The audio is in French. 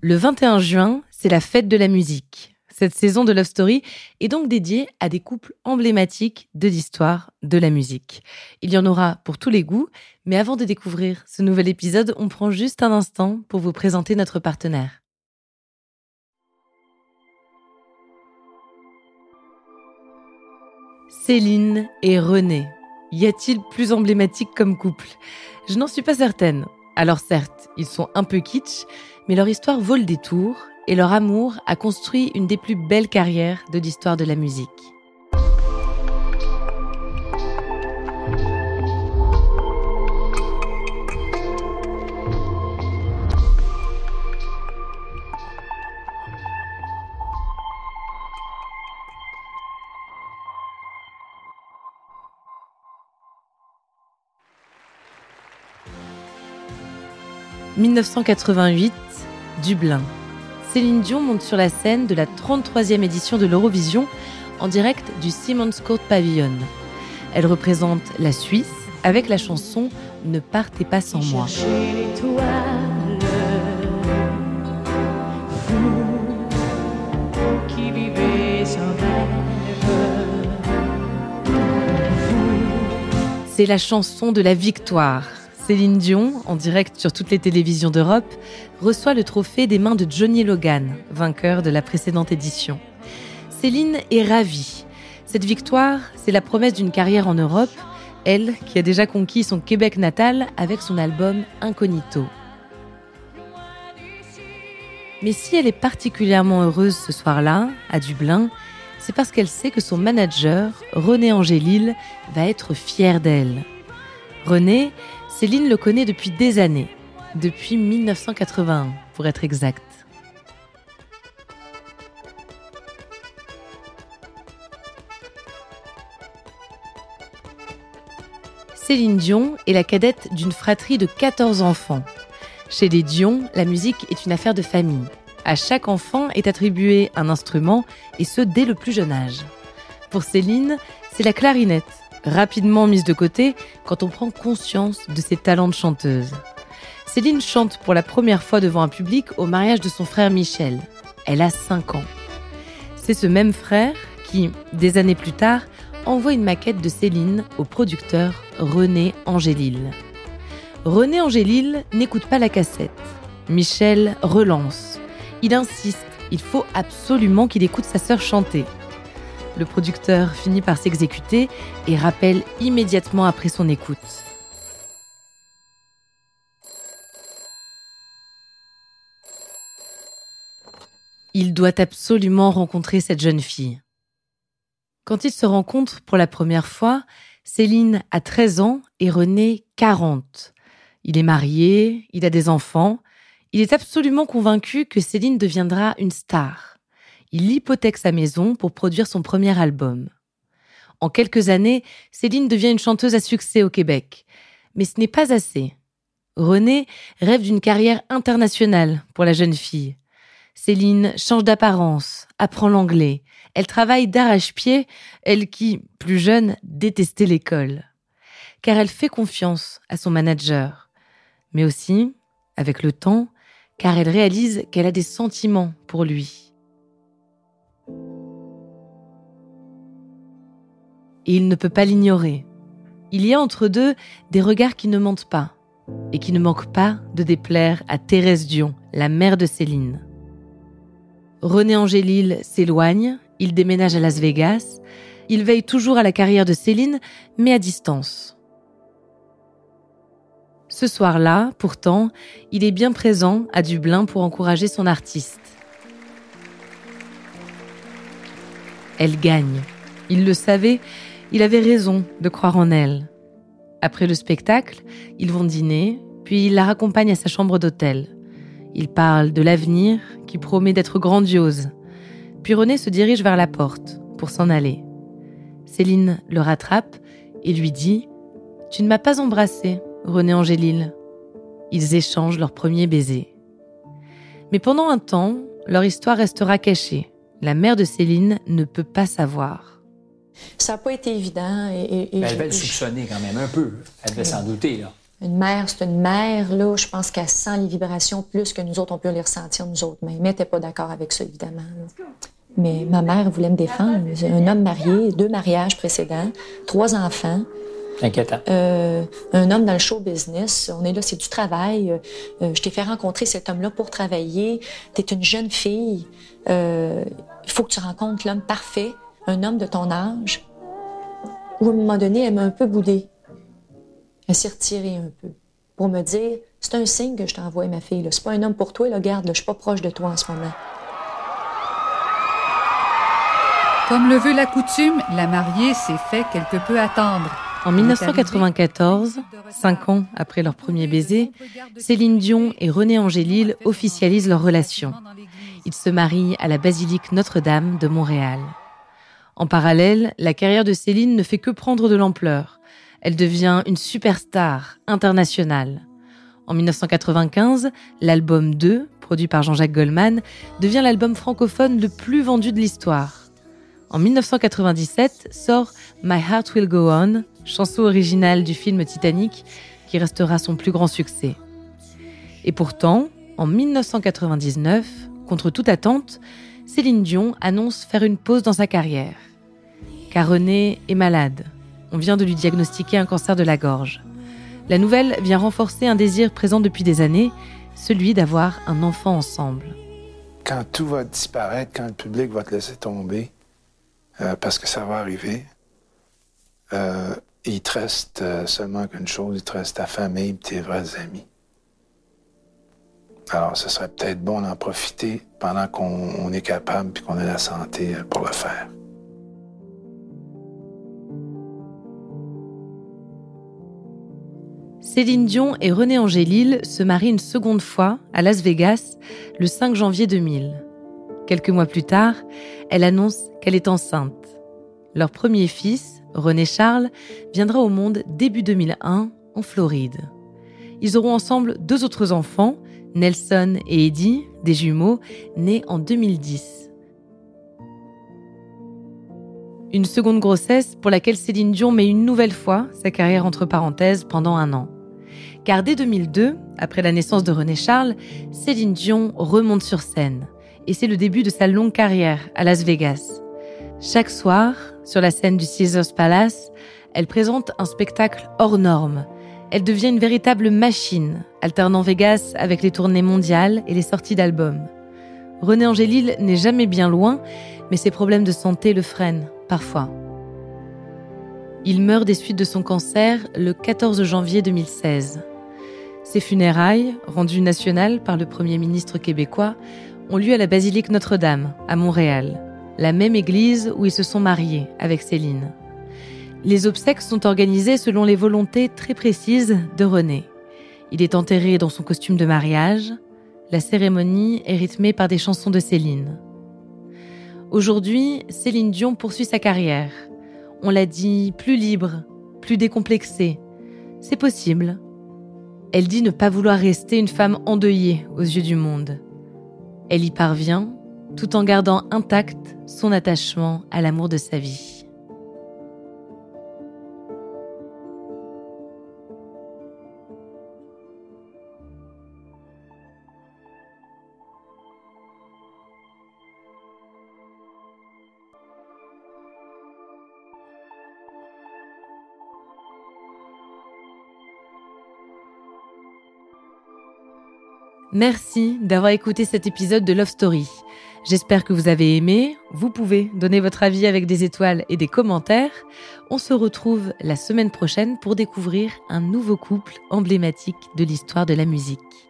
Le 21 juin, c'est la fête de la musique. Cette saison de Love Story est donc dédiée à des couples emblématiques de l'histoire de la musique. Il y en aura pour tous les goûts, mais avant de découvrir ce nouvel épisode, on prend juste un instant pour vous présenter notre partenaire. Céline et René. Y a-t-il plus emblématique comme couple? Je n'en suis pas certaine. Alors certes, ils sont un peu kitsch, mais leur histoire vaut le détour et leur amour a construit une des plus belles carrières de l'histoire de la musique. « 1988, Dublin. Céline Dion monte sur la scène de la 33e édition de l'Eurovision en direct du Simmons Court Pavilion. Elle représente la Suisse avec la chanson Ne partez pas sans moi. C'est la chanson de la victoire Céline Dion, en direct sur toutes les télévisions d'Europe, reçoit le trophée des mains de Johnny Logan, vainqueur de la précédente édition. Céline est ravie. Cette victoire, c'est la promesse d'une carrière en Europe, elle qui a déjà conquis son Québec natal avec son album Incognito. Mais si elle est particulièrement heureuse ce soir-là, à Dublin, c'est parce qu'elle sait que son manager, René Angélil, va être fier d'elle. René, Céline le connaît depuis des années, depuis 1981 pour être exact. Céline Dion est la cadette d'une fratrie de 14 enfants. Chez les Dion, la musique est une affaire de famille. À chaque enfant est attribué un instrument, et ce dès le plus jeune âge. Pour Céline, c'est la clarinette, rapidement mise de côté quand on prend conscience de ses talents de chanteuse. Céline chante pour la première fois devant un public au mariage de son frère Michel. Elle a 5 ans. C'est ce même frère qui, des années plus tard, envoie une maquette de Céline au producteur René Angélil. René Angélil n'écoute pas la cassette. Michel relance. Il insiste, il faut absolument qu'il écoute sa sœur chanter. Le producteur finit par s'exécuter et rappelle immédiatement après son écoute. Il doit absolument rencontrer cette jeune fille. Quand ils se rencontrent pour la première fois, Céline a 13 ans et René 40. Il est marié, il a des enfants. Il est absolument convaincu que Céline deviendra une star il hypothèque sa maison pour produire son premier album. En quelques années, Céline devient une chanteuse à succès au Québec. Mais ce n'est pas assez. René rêve d'une carrière internationale pour la jeune fille. Céline change d'apparence, apprend l'anglais. Elle travaille d'arrache-pied, elle qui, plus jeune, détestait l'école. Car elle fait confiance à son manager. Mais aussi, avec le temps, car elle réalise qu'elle a des sentiments pour lui. Et il ne peut pas l'ignorer. Il y a entre deux des regards qui ne mentent pas, et qui ne manquent pas de déplaire à Thérèse Dion, la mère de Céline. René Angélil s'éloigne, il déménage à Las Vegas, il veille toujours à la carrière de Céline, mais à distance. Ce soir-là, pourtant, il est bien présent à Dublin pour encourager son artiste. Elle gagne. Il le savait, il avait raison de croire en elle. Après le spectacle, ils vont dîner, puis il la raccompagne à sa chambre d'hôtel. Il parle de l'avenir qui promet d'être grandiose. Puis René se dirige vers la porte pour s'en aller. Céline le rattrape et lui dit ⁇ Tu ne m'as pas embrassé, René Angélil. ⁇ Ils échangent leur premier baiser. Mais pendant un temps, leur histoire restera cachée. La mère de Céline ne peut pas savoir. Ça n'a pas été évident. Et, elle devait le soupçonner quand même un peu. Elle devait s'en douter. Là. Une mère, c'est une mère, là, je pense qu'elle sent les vibrations plus que nous autres, on peut les ressentir, nous autres. Mais elle n'était pas d'accord avec ça, évidemment. Mais ma mère voulait me défendre. Un homme marié, deux mariages précédents, trois enfants. Inquiétant. Euh, un homme dans le show business. On est là, c'est du travail. Euh, euh, je t'ai fait rencontrer cet homme-là pour travailler. Tu es une jeune fille. Il faut que tu rencontres l'homme parfait, un homme de ton âge. Ou à un moment donné, elle m'a un peu boudé. Elle s'est retirée un peu pour me dire c'est un signe que je t'envoie, ma fille. C'est pas un homme pour toi, là, garde, là, je suis pas proche de toi en ce moment. Comme le veut la coutume, la mariée s'est fait quelque peu attendre. En 1994, cinq ans après leur premier baiser, Céline Dion et René Angélil officialisent leur relation. Ils se marient à la basilique Notre-Dame de Montréal. En parallèle, la carrière de Céline ne fait que prendre de l'ampleur. Elle devient une superstar internationale. En 1995, l'album 2, produit par Jean-Jacques Goldman, devient l'album francophone le plus vendu de l'histoire. En 1997 sort My Heart Will Go On, chanson originale du film Titanic, qui restera son plus grand succès. Et pourtant, en 1999, contre toute attente, Céline Dion annonce faire une pause dans sa carrière. René est malade. On vient de lui diagnostiquer un cancer de la gorge. La nouvelle vient renforcer un désir présent depuis des années, celui d'avoir un enfant ensemble. Quand tout va disparaître, quand le public va te laisser tomber, euh, parce que ça va arriver. Euh, il te reste euh, seulement qu'une chose, il te reste ta famille et tes vrais amis. Alors, ce serait peut-être bon d'en profiter pendant qu'on est capable et qu'on a la santé pour le faire. Céline Dion et René Angélil se marient une seconde fois à Las Vegas le 5 janvier 2000. Quelques mois plus tard, elle annonce qu'elle est enceinte. Leur premier fils, René Charles, viendra au monde début 2001 en Floride. Ils auront ensemble deux autres enfants, Nelson et Eddie, des jumeaux, nés en 2010. Une seconde grossesse pour laquelle Céline Dion met une nouvelle fois sa carrière entre parenthèses pendant un an. Car dès 2002, après la naissance de René Charles, Céline Dion remonte sur scène et c'est le début de sa longue carrière à Las Vegas. Chaque soir, sur la scène du Caesars Palace, elle présente un spectacle hors norme. Elle devient une véritable machine, alternant Vegas avec les tournées mondiales et les sorties d'albums. René Angélil n'est jamais bien loin, mais ses problèmes de santé le freinent, parfois. Il meurt des suites de son cancer le 14 janvier 2016. Ses funérailles, rendues nationales par le Premier ministre québécois, ont lieu à la basilique Notre-Dame, à Montréal, la même église où ils se sont mariés avec Céline. Les obsèques sont organisées selon les volontés très précises de René. Il est enterré dans son costume de mariage. La cérémonie est rythmée par des chansons de Céline. Aujourd'hui, Céline Dion poursuit sa carrière. On l'a dit, plus libre, plus décomplexée. C'est possible. Elle dit ne pas vouloir rester une femme endeuillée aux yeux du monde. Elle y parvient tout en gardant intact son attachement à l'amour de sa vie. Merci d'avoir écouté cet épisode de Love Story. J'espère que vous avez aimé. Vous pouvez donner votre avis avec des étoiles et des commentaires. On se retrouve la semaine prochaine pour découvrir un nouveau couple emblématique de l'histoire de la musique.